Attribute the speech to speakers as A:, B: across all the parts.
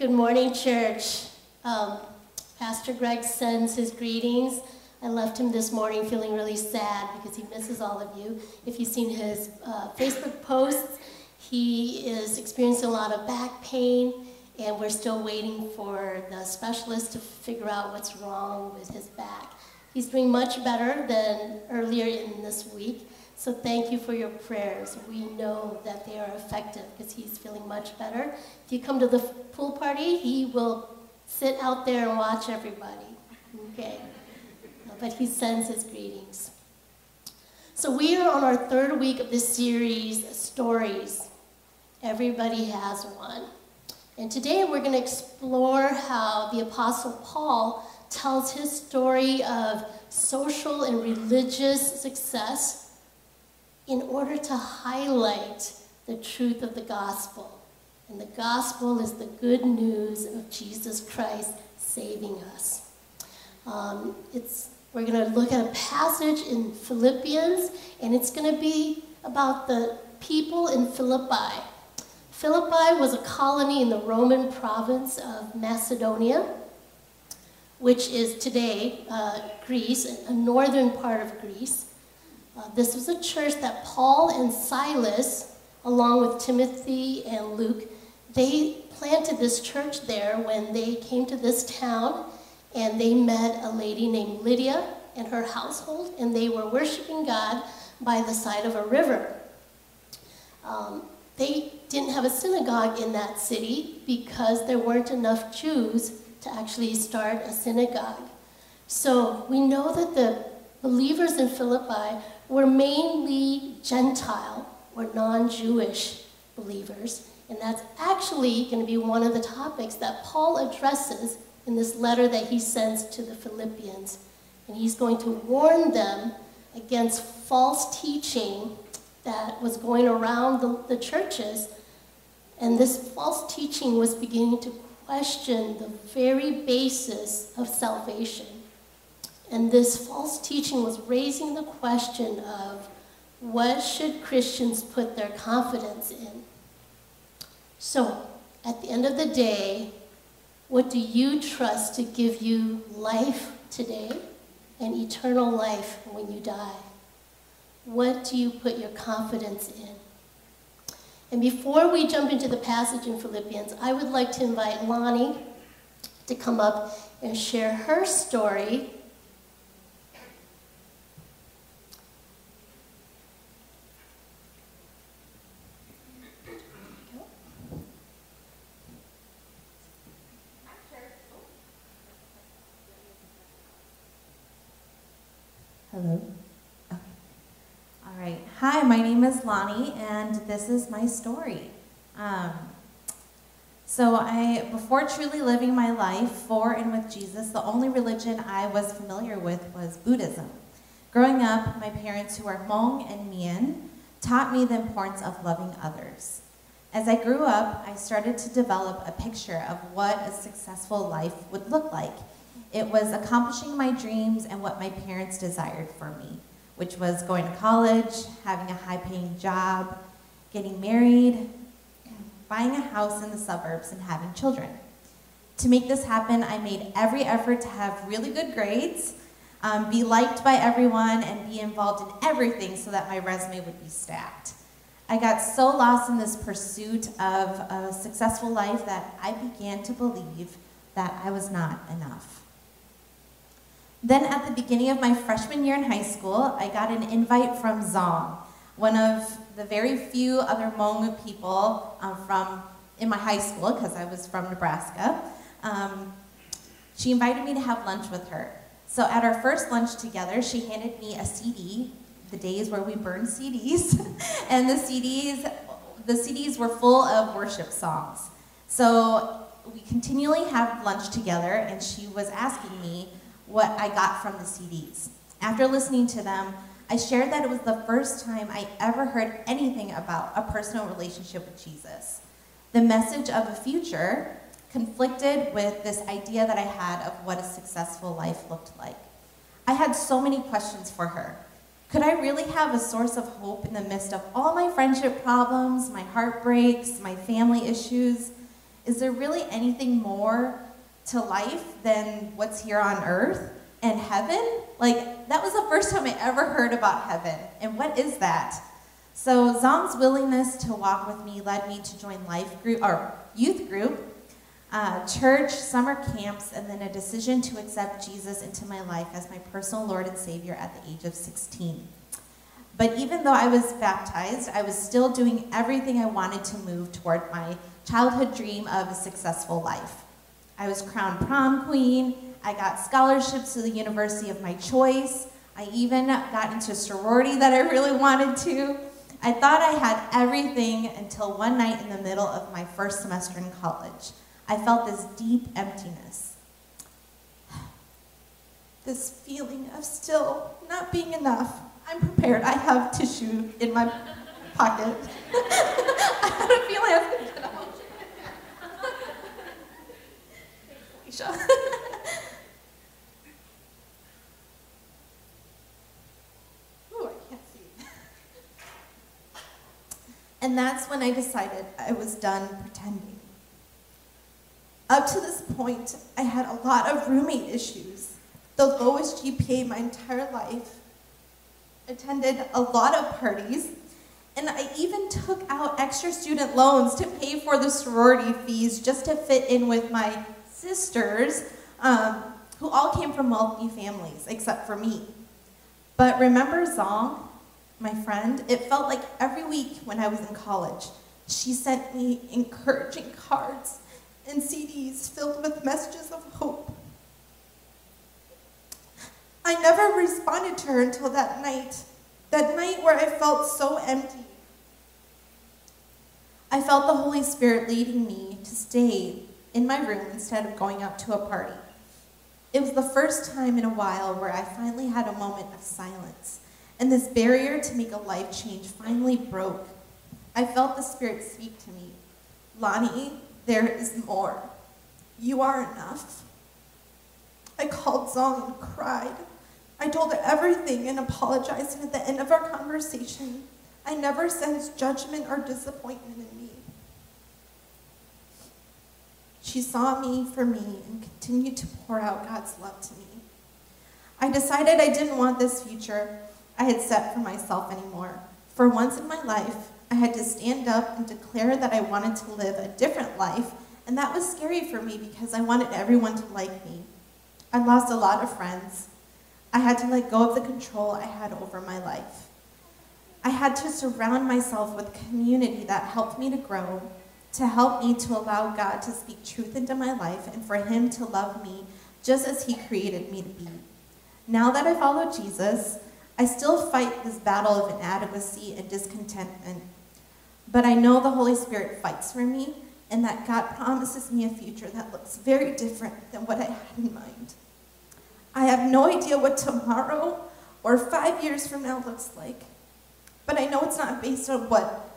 A: Good morning, church. Um, Pastor Greg sends his greetings. I left him this morning feeling really sad because he misses all of you. If you've seen his uh, Facebook posts, he is experiencing a lot of back pain, and we're still waiting for the specialist to figure out what's wrong with his back. He's doing much better than earlier in this week, so thank you for your prayers. We know that they are effective because he's feeling much better. If you come to the pool party, he will sit out there and watch everybody. Okay? But he sends his greetings. So we are on our third week of this series, Stories. Everybody has one. And today we're going to explore how the Apostle Paul tells his story of social and religious success in order to highlight the truth of the gospel. And the gospel is the good news of Jesus Christ saving us. Um, it's, we're going to look at a passage in Philippians, and it's going to be about the people in Philippi. Philippi was a colony in the Roman province of Macedonia, which is today uh, Greece, a northern part of Greece. Uh, this was a church that Paul and Silas, along with Timothy and Luke, they planted this church there when they came to this town and they met a lady named Lydia and her household, and they were worshiping God by the side of a river. Um, they didn't have a synagogue in that city because there weren't enough Jews to actually start a synagogue. So we know that the believers in Philippi were mainly Gentile or non Jewish believers. And that's actually going to be one of the topics that Paul addresses in this letter that he sends to the Philippians. And he's going to warn them against false teaching that was going around the, the churches. And this false teaching was beginning to question the very basis of salvation. And this false teaching was raising the question of what should Christians put their confidence in? So, at the end of the day, what do you trust to give you life today and eternal life when you die? What do you put your confidence in? And before we jump into the passage in Philippians, I would like to invite Lonnie to come up and share her story
B: Hello. Okay. All right. Hi, my name is Lonnie, and this is my story. Um, so, I, before truly living my life for and with Jesus, the only religion I was familiar with was Buddhism. Growing up, my parents, who are Hmong and Mien, taught me the importance of loving others. As I grew up, I started to develop a picture of what a successful life would look like it was accomplishing my dreams and what my parents desired for me, which was going to college, having a high paying job, getting married, buying a house in the suburbs, and having children. To make this happen, I made every effort to have really good grades, um, be liked by everyone, and be involved in everything so that my resume would be stacked. I got so lost in this pursuit of a successful life that I began to believe that I was not enough. Then at the beginning of my freshman year in high school, I got an invite from Zong, one of the very few other Hmong people um, from in my high school, because I was from Nebraska. Um, she invited me to have lunch with her. So at our first lunch together, she handed me a CD, the days where we burned CDs, and the CDs, the CDs were full of worship songs. So we continually had lunch together, and she was asking me, what I got from the CDs. After listening to them, I shared that it was the first time I ever heard anything about a personal relationship with Jesus. The message of a future conflicted with this idea that I had of what a successful life looked like. I had so many questions for her. Could I really have a source of hope in the midst of all my friendship problems, my heartbreaks, my family issues? is there really anything more to life than what's here on earth and heaven? Like, that was the first time I ever heard about heaven. And what is that? So, Zong's willingness to walk with me led me to join life group or youth group, uh, church, summer camps, and then a decision to accept Jesus into my life as my personal Lord and Savior at the age of 16. But even though I was baptized, I was still doing everything I wanted to move toward my childhood dream of a successful life. I was crowned prom queen. I got scholarships to the university of my choice. I even got into sorority that I really wanted to. I thought I had everything until one night in the middle of my first semester in college. I felt this deep emptiness. This feeling of still not being enough. I'm prepared. I have tissue in my pocket. I had a feeling I was going to get out. And that's when I decided I was done pretending. Up to this point, I had a lot of roommate issues, the lowest GPA my entire life, attended a lot of parties, and I even took out extra student loans to pay for the sorority fees just to fit in with my sisters, um, who all came from wealthy families, except for me. But remember Zong, my friend? It felt like every week when I was in college, she sent me encouraging cards and CDs filled with messages of hope. I never responded to her until that night, that night where I felt so empty. I felt the Holy Spirit leading me to stay in my room instead of going out to a party. It was the first time in a while where I finally had a moment of silence, and this barrier to make a life change finally broke. I felt the Spirit speak to me Lonnie, there is more. You are enough. I called Zong and cried. I told her everything and apologized, and at the end of our conversation, I never sensed judgment or disappointment in me. She saw me for me and continued to pour out God's love to me. I decided I didn't want this future I had set for myself anymore. For once in my life, I had to stand up and declare that I wanted to live a different life, and that was scary for me because I wanted everyone to like me. I lost a lot of friends. I had to let go of the control I had over my life. I had to surround myself with community that helped me to grow to help me to allow God to speak truth into my life and for Him to love me just as He created me to be. Now that I follow Jesus, I still fight this battle of inadequacy and discontentment. But I know the Holy Spirit fights for me and that God promises me a future that looks very different than what I had in mind. I have no idea what tomorrow or five years from now looks like, but I know it's not based on what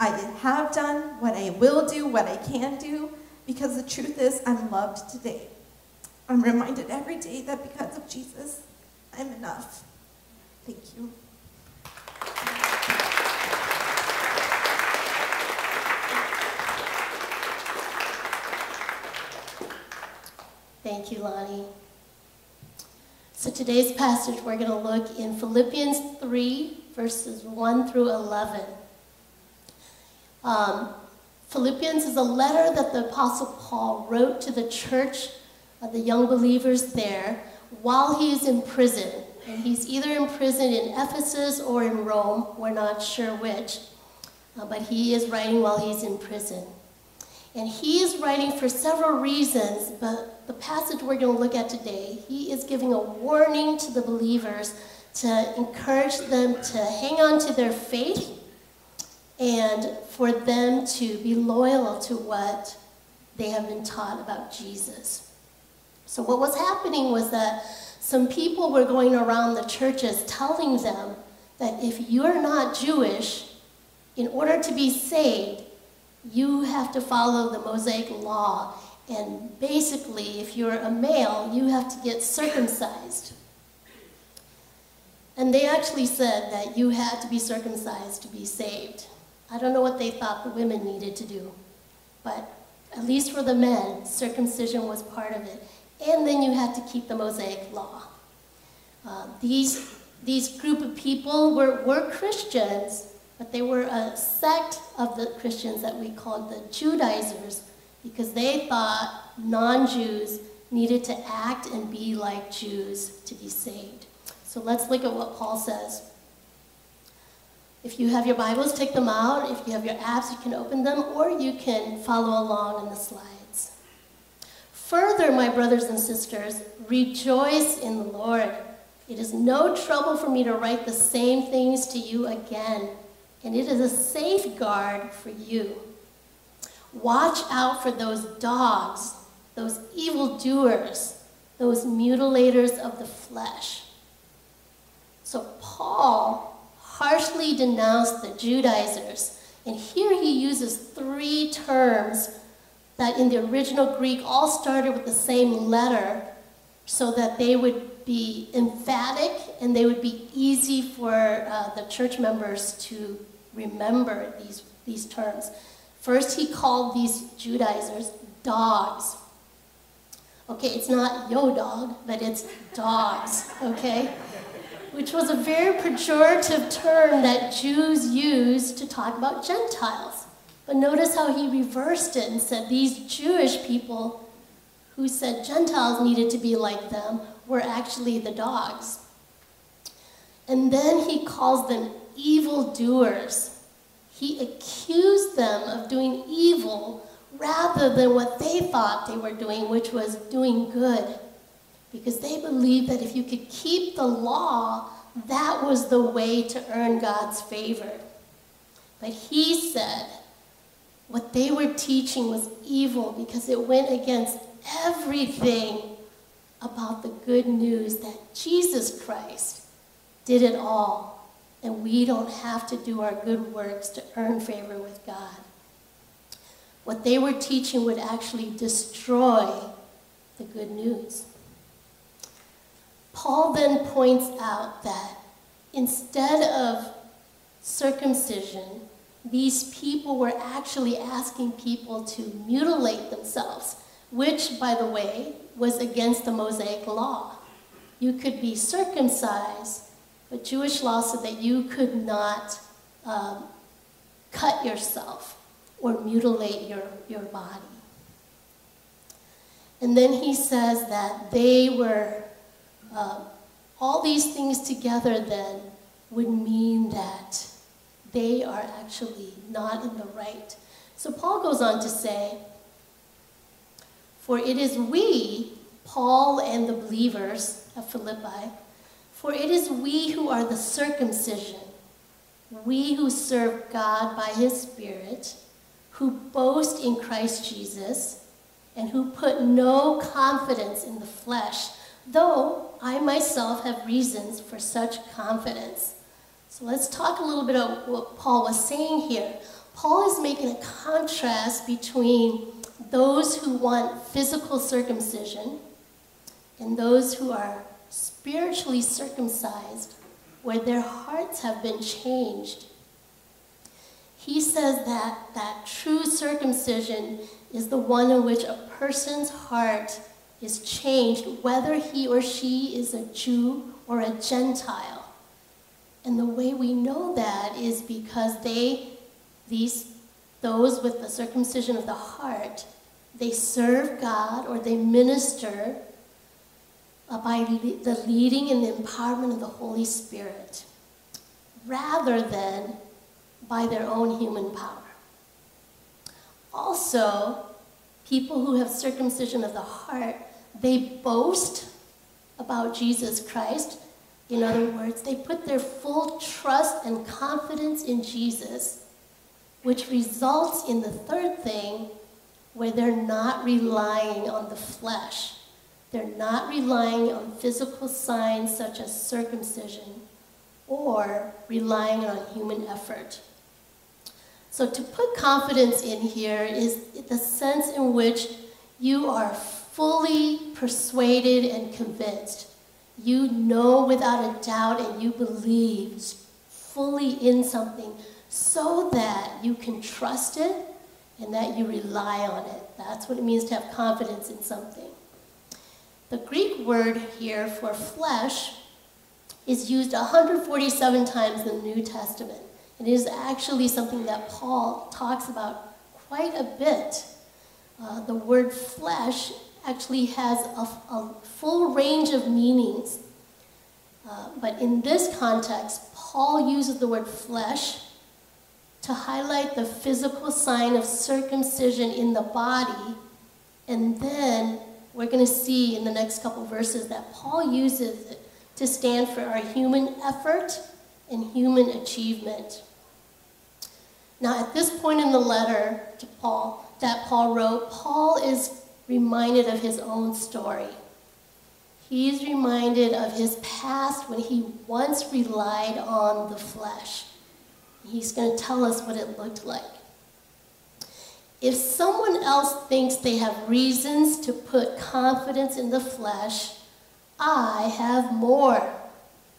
B: I have done, what I will do, what I can do, because the truth is I'm loved today. I'm reminded every day that because of Jesus, I'm enough. Thank you.
A: Thank you, Lonnie. So today's passage, we're going to look in Philippians 3, verses 1 through 11. Um, Philippians is a letter that the Apostle Paul wrote to the church, of the young believers there, while he is in prison. And he's either in prison in Ephesus or in Rome, we're not sure which. Uh, but he is writing while he's in prison. And he is writing for several reasons, but the passage we're going to look at today, he is giving a warning to the believers to encourage them to hang on to their faith and for them to be loyal to what they have been taught about Jesus. So, what was happening was that some people were going around the churches telling them that if you're not Jewish, in order to be saved, you have to follow the Mosaic law. And basically, if you're a male, you have to get circumcised. And they actually said that you had to be circumcised to be saved. I don't know what they thought the women needed to do, but at least for the men, circumcision was part of it. And then you had to keep the Mosaic law. Uh, these, these group of people were, were Christians, but they were a sect of the Christians that we called the Judaizers because they thought non Jews needed to act and be like Jews to be saved. So let's look at what Paul says. If you have your Bibles, take them out. If you have your apps, you can open them, or you can follow along in the slides. Further, my brothers and sisters, rejoice in the Lord. It is no trouble for me to write the same things to you again, and it is a safeguard for you. Watch out for those dogs, those evildoers, those mutilators of the flesh. So, Paul harshly denounced the Judaizers. And here he uses three terms that in the original Greek all started with the same letter so that they would be emphatic and they would be easy for uh, the church members to remember these, these terms. First, he called these Judaizers dogs. Okay, it's not yo dog, but it's dogs, okay? Which was a very pejorative term that Jews used to talk about Gentiles. But notice how he reversed it and said these Jewish people who said Gentiles needed to be like them were actually the dogs. And then he calls them evildoers. He accused them of doing evil rather than what they thought they were doing, which was doing good because they believed that if you could keep the law, that was the way to earn God's favor. But he said what they were teaching was evil because it went against everything about the good news that Jesus Christ did it all, and we don't have to do our good works to earn favor with God. What they were teaching would actually destroy the good news. Paul then points out that instead of circumcision, these people were actually asking people to mutilate themselves, which, by the way, was against the Mosaic law. You could be circumcised, but Jewish law said that you could not um, cut yourself or mutilate your, your body. And then he says that they were uh, all these things together then would mean that they are actually not in the right. So Paul goes on to say, For it is we, Paul and the believers of Philippi, for it is we who are the circumcision, we who serve God by his Spirit, who boast in Christ Jesus, and who put no confidence in the flesh though I myself have reasons for such confidence. So let's talk a little bit about what Paul was saying here. Paul is making a contrast between those who want physical circumcision and those who are spiritually circumcised, where their hearts have been changed. He says that that true circumcision is the one in which a person's heart is changed whether he or she is a Jew or a Gentile. And the way we know that is because they, these, those with the circumcision of the heart, they serve God or they minister by the leading and the empowerment of the Holy Spirit rather than by their own human power. Also, people who have circumcision of the heart they boast about Jesus Christ. In other words, they put their full trust and confidence in Jesus, which results in the third thing where they're not relying on the flesh. They're not relying on physical signs such as circumcision or relying on human effort. So, to put confidence in here is the sense in which you are fully persuaded and convinced. You know without a doubt and you believe fully in something so that you can trust it and that you rely on it. That's what it means to have confidence in something. The Greek word here for flesh is used 147 times in the New Testament. It is actually something that Paul talks about quite a bit. Uh, the word flesh actually has a, a full range of meanings. Uh, but in this context, Paul uses the word flesh to highlight the physical sign of circumcision in the body. And then we're going to see in the next couple verses that Paul uses it to stand for our human effort and human achievement. Now, at this point in the letter to Paul, that Paul wrote, Paul is reminded of his own story. He's reminded of his past when he once relied on the flesh. He's going to tell us what it looked like. If someone else thinks they have reasons to put confidence in the flesh, I have more.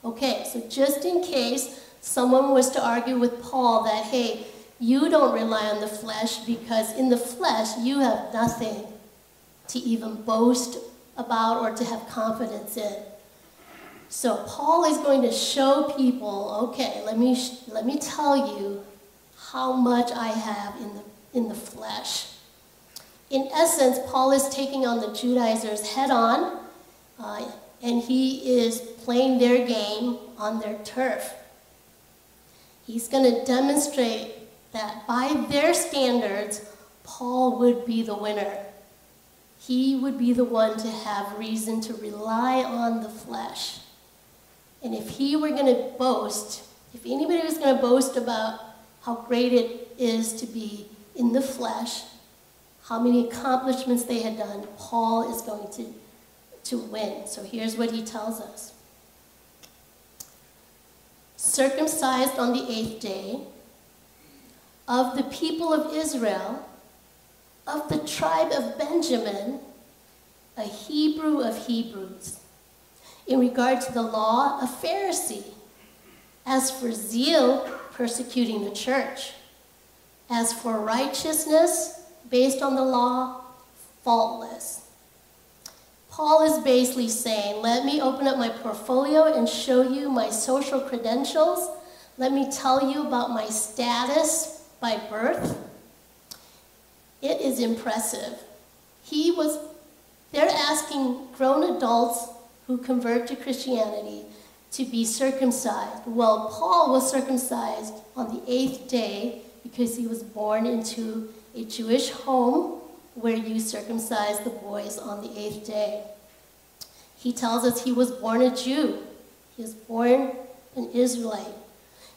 A: Okay, so just in case someone was to argue with Paul that, hey, you don't rely on the flesh because in the flesh you have nothing to even boast about or to have confidence in. So Paul is going to show people, okay, let me, let me tell you how much I have in the, in the flesh. In essence, Paul is taking on the Judaizers head on, uh, and he is playing their game on their turf. He's going to demonstrate that by their standards, Paul would be the winner. He would be the one to have reason to rely on the flesh. And if he were going to boast, if anybody was going to boast about how great it is to be in the flesh, how many accomplishments they had done, Paul is going to, to win. So here's what he tells us Circumcised on the eighth day, of the people of Israel, of the tribe of Benjamin, a Hebrew of Hebrews in regard to the law, a Pharisee. As for zeal, persecuting the church. As for righteousness, based on the law, faultless. Paul is basically saying, let me open up my portfolio and show you my social credentials. Let me tell you about my status by birth. It is impressive. He was, they're asking grown adults who convert to Christianity to be circumcised. Well, Paul was circumcised on the eighth day because he was born into a Jewish home where you circumcise the boys on the eighth day. He tells us he was born a Jew. He was born an Israelite.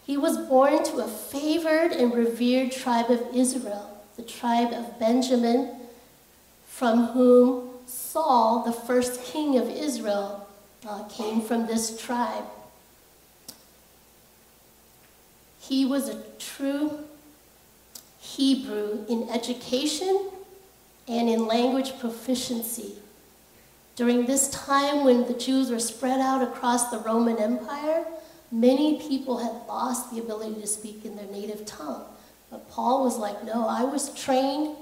A: He was born to a favored and revered tribe of Israel, the tribe of Benjamin, from whom Saul, the first king of Israel, uh, came from this tribe. He was a true Hebrew in education and in language proficiency. During this time when the Jews were spread out across the Roman Empire, many people had lost the ability to speak in their native tongue. But Paul was like, no, I was trained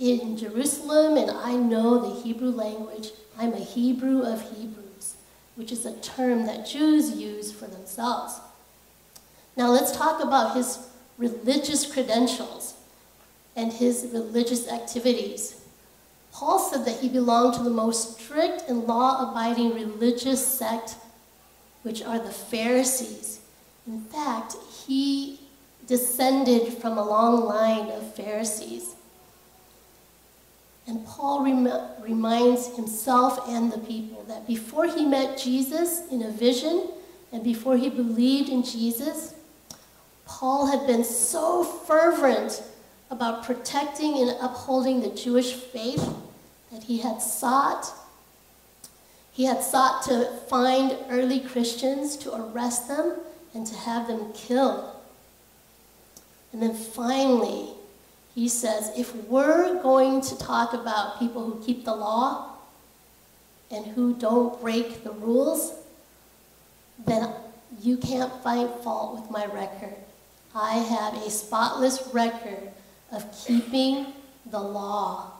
A: in Jerusalem and I know the Hebrew language. I'm a Hebrew of Hebrews, which is a term that Jews use for themselves. Now let's talk about his religious credentials and his religious activities. Paul said that he belonged to the most strict and law abiding religious sect, which are the Pharisees. In fact, he descended from a long line of Pharisees. And Paul rem reminds himself and the people that before he met Jesus in a vision and before he believed in Jesus, Paul had been so fervent about protecting and upholding the Jewish faith that he had sought he had sought to find early Christians to arrest them and to have them killed. And then finally, he says, if we're going to talk about people who keep the law and who don't break the rules, then you can't find fault with my record. I have a spotless record of keeping the law,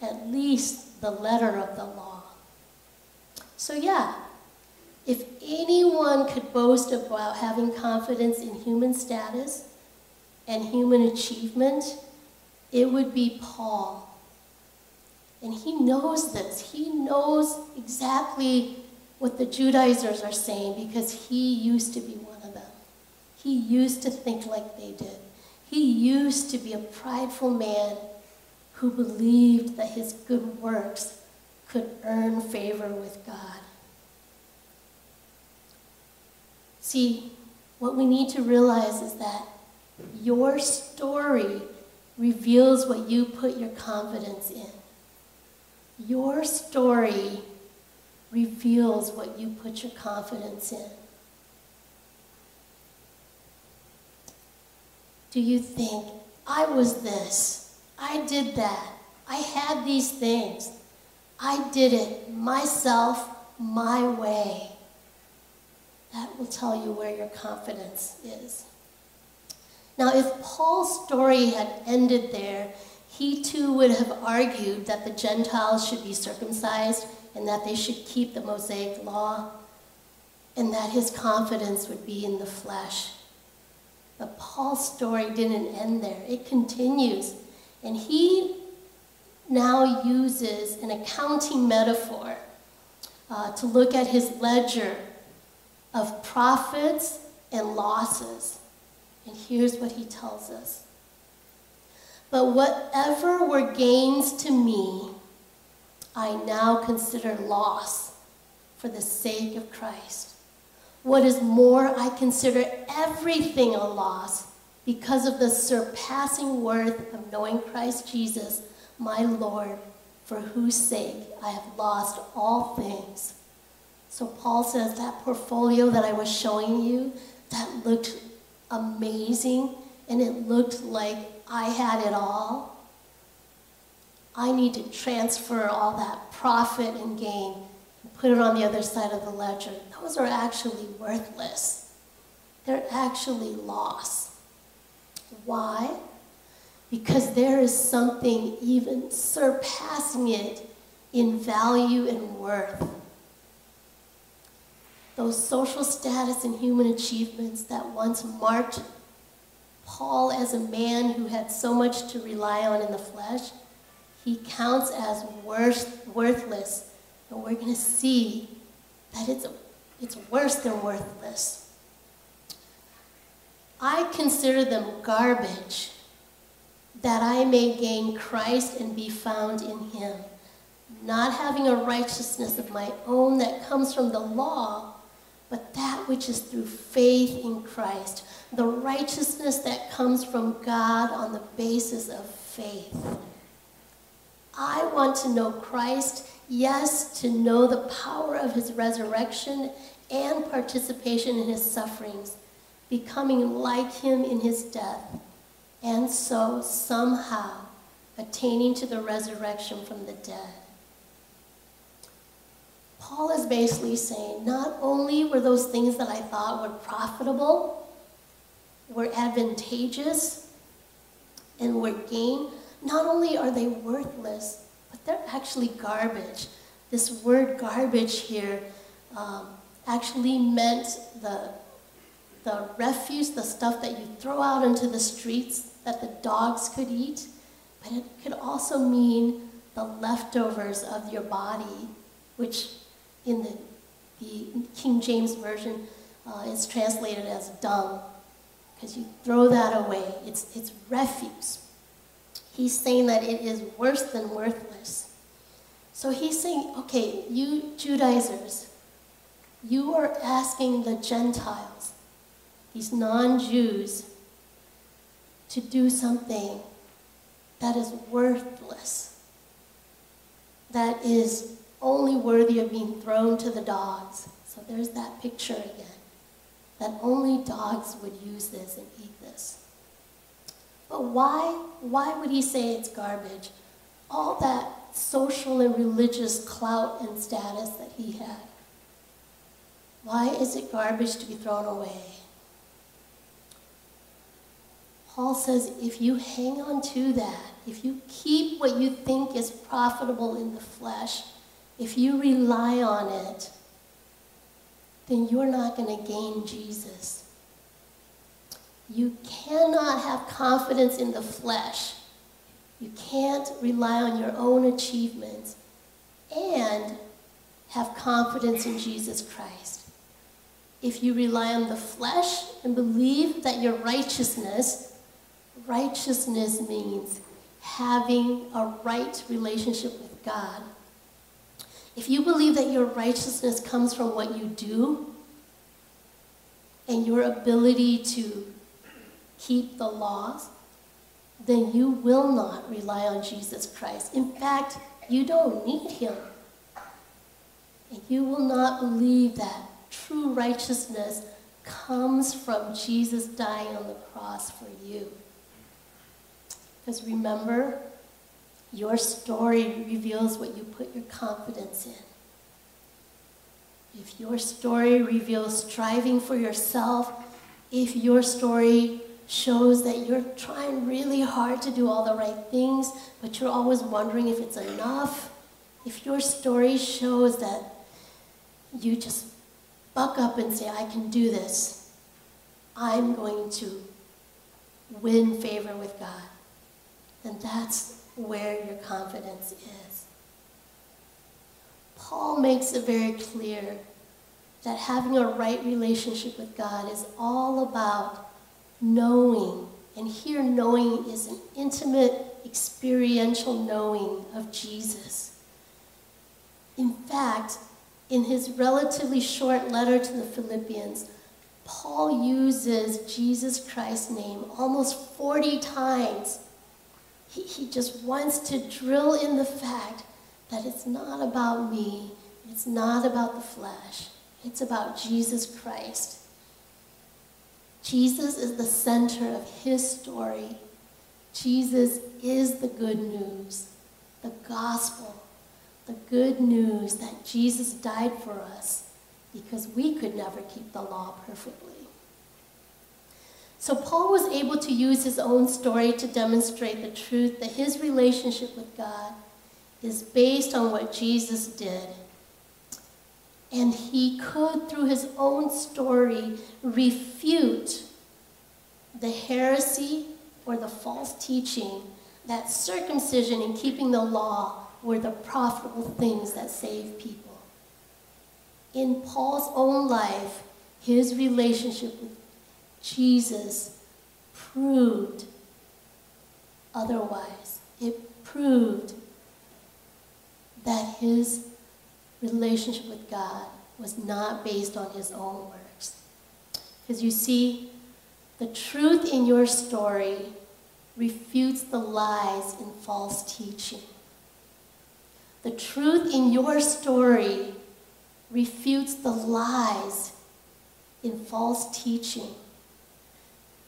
A: at least the letter of the law. So, yeah, if anyone could boast about having confidence in human status and human achievement, it would be Paul. And he knows this. He knows exactly what the Judaizers are saying because he used to be one of them. He used to think like they did. He used to be a prideful man who believed that his good works could earn favor with God. See, what we need to realize is that your story reveals what you put your confidence in. Your story reveals what you put your confidence in. Do you think, I was this, I did that, I had these things, I did it myself, my way? That will tell you where your confidence is. Now, if Paul's story had ended there, he too would have argued that the Gentiles should be circumcised and that they should keep the Mosaic law, and that his confidence would be in the flesh. But Paul's story didn't end there, it continues. And he now uses an accounting metaphor uh, to look at his ledger of profits and losses. And here's what he tells us But whatever were gains to me, I now consider loss for the sake of Christ. What is more, I consider everything a loss because of the surpassing worth of knowing Christ Jesus, my Lord, for whose sake I have lost all things. So Paul says that portfolio that I was showing you, that looked amazing and it looked like I had it all. I need to transfer all that profit and gain and put it on the other side of the ledger. Those are actually worthless. They're actually loss. Why? Because there is something even surpassing it in value and worth. Those social status and human achievements that once marked Paul as a man who had so much to rely on in the flesh he counts as worth, worthless. And we're going to see that it's, it's worse than worthless. I consider them garbage that I may gain Christ and be found in him, not having a righteousness of my own that comes from the law, but that which is through faith in Christ, the righteousness that comes from God on the basis of faith. I want to know Christ, yes, to know the power of his resurrection and participation in his sufferings, becoming like him in his death, and so somehow attaining to the resurrection from the dead. Paul is basically saying not only were those things that I thought were profitable, were advantageous, and were gain, not only are they worthless, but they're actually garbage. This word garbage here um, actually meant the, the refuse, the stuff that you throw out into the streets that the dogs could eat, but it could also mean the leftovers of your body, which in the, the King James Version uh, is translated as dung, because you throw that away. It's, it's refuse. He's saying that it is worse than worthless. So he's saying, okay, you Judaizers, you are asking the Gentiles, these non Jews, to do something that is worthless, that is only worthy of being thrown to the dogs. So there's that picture again, that only dogs would use this and eat this. But why, why would he say it's garbage? All that social and religious clout and status that he had. Why is it garbage to be thrown away? Paul says if you hang on to that, if you keep what you think is profitable in the flesh, if you rely on it, then you're not going to gain Jesus. You cannot have confidence in the flesh. You can't rely on your own achievements and have confidence in Jesus Christ. If you rely on the flesh and believe that your righteousness, righteousness means having a right relationship with God. If you believe that your righteousness comes from what you do and your ability to keep the laws, then you will not rely on Jesus Christ. In fact, you don't need him. And you will not believe that true righteousness comes from Jesus dying on the cross for you. Because remember, your story reveals what you put your confidence in. If your story reveals striving for yourself, if your story shows that you're trying really hard to do all the right things, but you're always wondering if it's enough, if your story shows that you just buck up and say, I can do this, I'm going to win favor with God, And that's where your confidence is. Paul makes it very clear that having a right relationship with God is all about knowing. And here, knowing is an intimate, experiential knowing of Jesus. In fact, in his relatively short letter to the Philippians, Paul uses Jesus Christ's name almost 40 times. He, he just wants to drill in the fact that it's not about me, it's not about the flesh, it's about Jesus Christ. Jesus is the center of his story. Jesus is the good news, the gospel, the good news that Jesus died for us because we could never keep the law perfectly. So Paul was able to use his own story to demonstrate the truth that his relationship with God is based on what Jesus did. And he could, through his own story, refute the heresy or the false teaching that circumcision and keeping the law were the profitable things that save people. In Paul's own life, his relationship with Jesus proved otherwise. It proved that his relationship with God was not based on his own works. Because you see, the truth in your story refutes the lies in false teaching. The truth in your story refutes the lies in false teaching.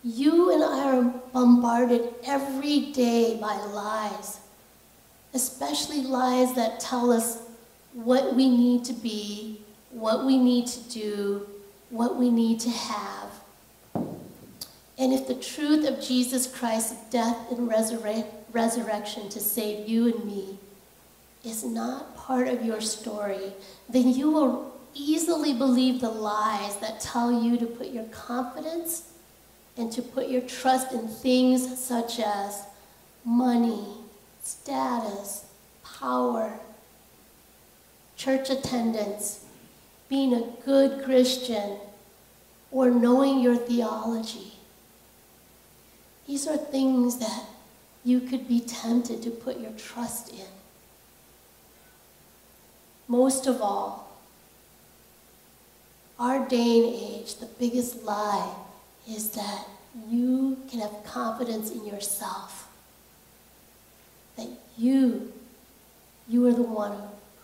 A: You and I are bombarded every day by lies, especially lies that tell us what we need to be, what we need to do, what we need to have. And if the truth of Jesus Christ's death and resurre- resurrection to save you and me is not part of your story, then you will easily believe the lies that tell you to put your confidence and to put your trust in things such as money, status, power, church attendance, being a good Christian, or knowing your theology. These are things that you could be tempted to put your trust in. Most of all, our day and age, the biggest lie is that you can have confidence in yourself. That you, you are the one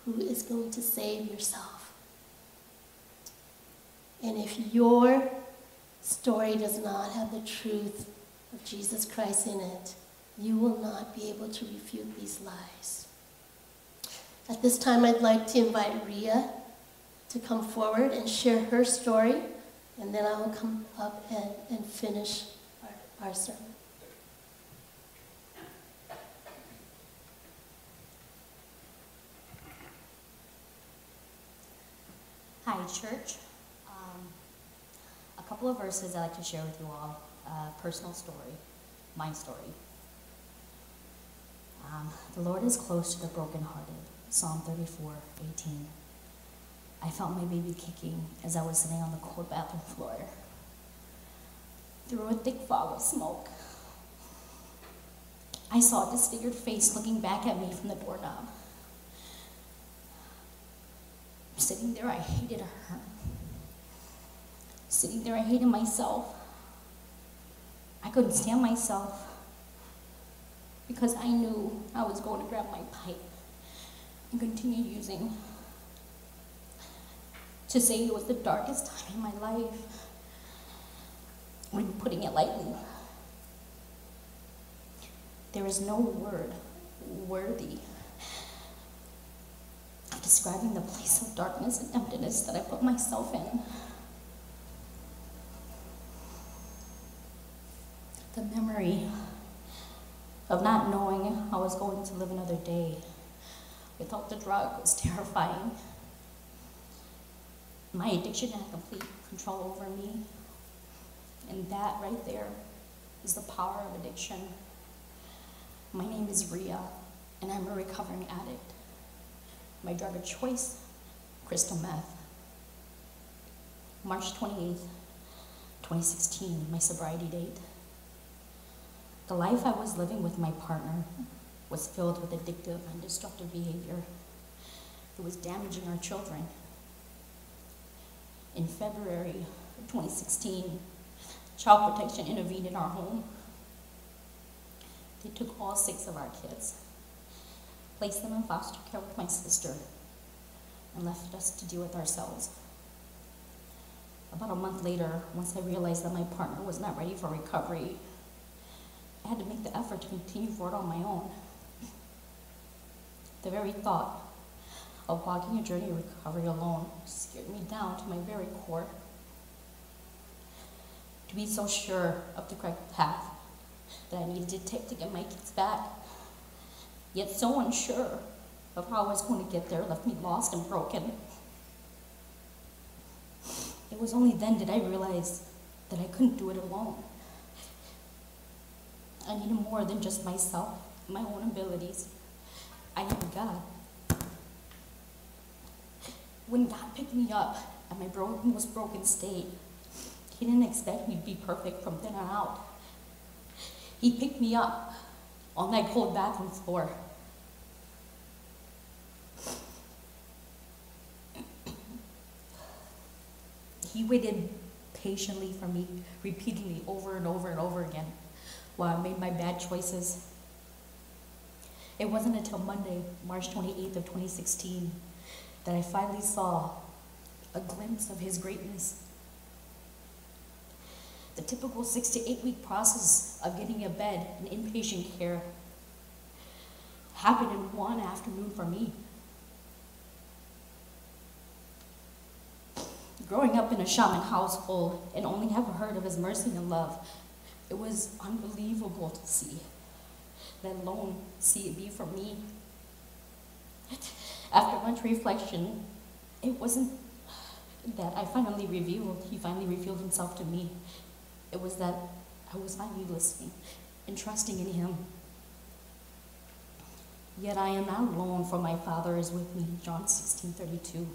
A: who is going to save yourself. And if your story does not have the truth of Jesus Christ in it, you will not be able to refute these lies. At this time, I'd like to invite Ria to come forward and share her story, and then I will come up and, and finish our, our sermon.
C: Hi, church. Um, a couple of verses I'd like to share with you all. Uh, personal story, my story. Um, the Lord is close to the brokenhearted. Psalm 34, 18. I felt my baby kicking as I was sitting on the cold bathroom floor. Through a thick fog of smoke, I saw a disfigured face looking back at me from the doorknob. Sitting there, I hated her. Sitting there, I hated myself. I couldn't stand myself because I knew I was going to grab my pipe and continue using. To say it was the darkest time in my life when putting it lightly. There is no word worthy of describing the place of darkness and emptiness that I put myself in. The memory of not knowing I was going to live another day without the drug was terrifying. My addiction had complete control over me. And that right there is the power of addiction. My name is Ria, and I'm a recovering addict. My drug of choice, crystal meth. March 28th, 2016, my sobriety date. The life I was living with my partner was filled with addictive and destructive behavior. It was damaging our children. In February of 2016, Child Protection intervened in our home. They took all six of our kids, placed them in foster care with my sister, and left us to deal with ourselves. About a month later, once I realized that my partner was not ready for recovery, I had to make the effort to continue forward on my own. The very thought of walking a journey of recovery alone scared me down to my very core. To be so sure of the correct path that I needed to take to get my kids back, yet so unsure of how I was going to get there left me lost and broken. It was only then did I realize that I couldn't do it alone. I needed more than just myself, my own abilities. I needed God. When God picked me up at my bro- most broken state, He didn't expect me to be perfect from then on out. He picked me up on that cold bathroom floor. He waited patiently for me, repeatedly over and over and over again while I made my bad choices. It wasn't until Monday, March 28th of 2016, that I finally saw a glimpse of his greatness. The typical six to eight week process of getting a bed in inpatient care happened in one afternoon for me. Growing up in a shaman household and only having heard of his mercy and love, it was unbelievable to see, let alone see it be for me. After much reflection, it wasn't that I finally revealed, he finally revealed himself to me. It was that I was finally listening and trusting in him. Yet I am not alone, for my Father is with me. John 16 32.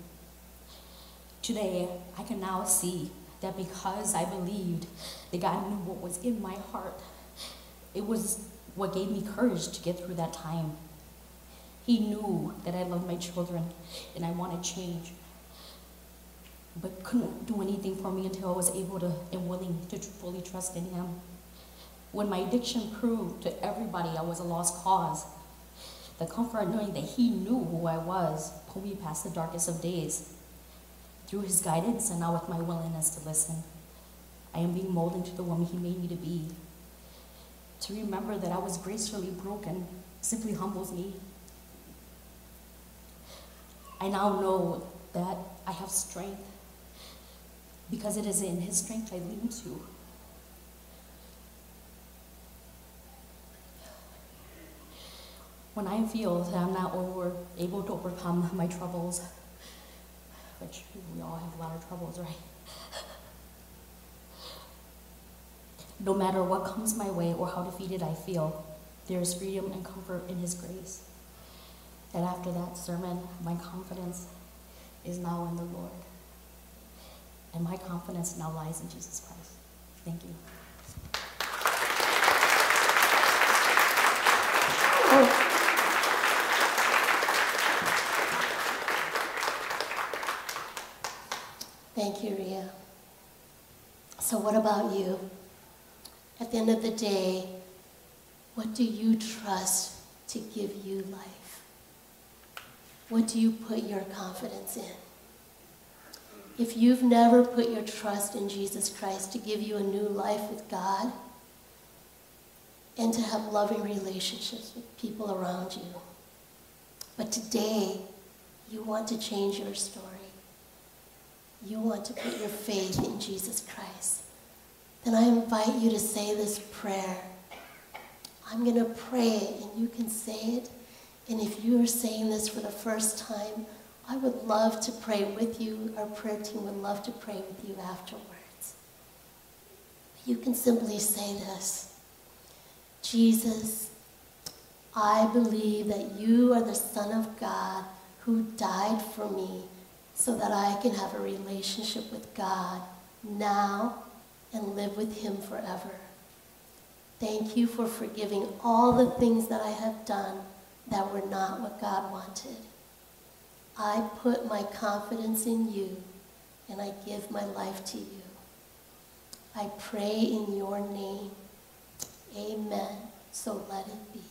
C: Today, I can now see that because I believed that God knew what was in my heart, it was what gave me courage to get through that time. He knew that I loved my children and I wanted change, but couldn't do anything for me until I was able to and willing to fully trust in Him. When my addiction proved to everybody I was a lost cause, the comfort of knowing that He knew who I was pulled me past the darkest of days. Through His guidance and now with my willingness to listen, I am being molded into the woman He made me to be. To remember that I was gracefully broken simply humbles me. I now know that I have strength because it is in His strength I lean to. When I feel that I'm not over, able to overcome my troubles, which we all have a lot of troubles, right? no matter what comes my way or how defeated I feel, there is freedom and comfort in His grace. And after that sermon, my confidence is now in the Lord. And my confidence now lies in Jesus Christ. Thank you.
A: Thank you, Ria. So, what about you? At the end of the day, what do you trust to give you life? What do you put your confidence in? If you've never put your trust in Jesus Christ to give you a new life with God and to have loving relationships with people around you, but today you want to change your story, you want to put your faith in Jesus Christ, then I invite you to say this prayer. I'm going to pray it, and you can say it. And if you are saying this for the first time, I would love to pray with you. Our prayer team would love to pray with you afterwards. You can simply say this Jesus, I believe that you are the Son of God who died for me so that I can have a relationship with God now and live with Him forever. Thank you for forgiving all the things that I have done that were not what God wanted. I put my confidence in you and I give my life to you. I pray in your name. Amen. So let it be.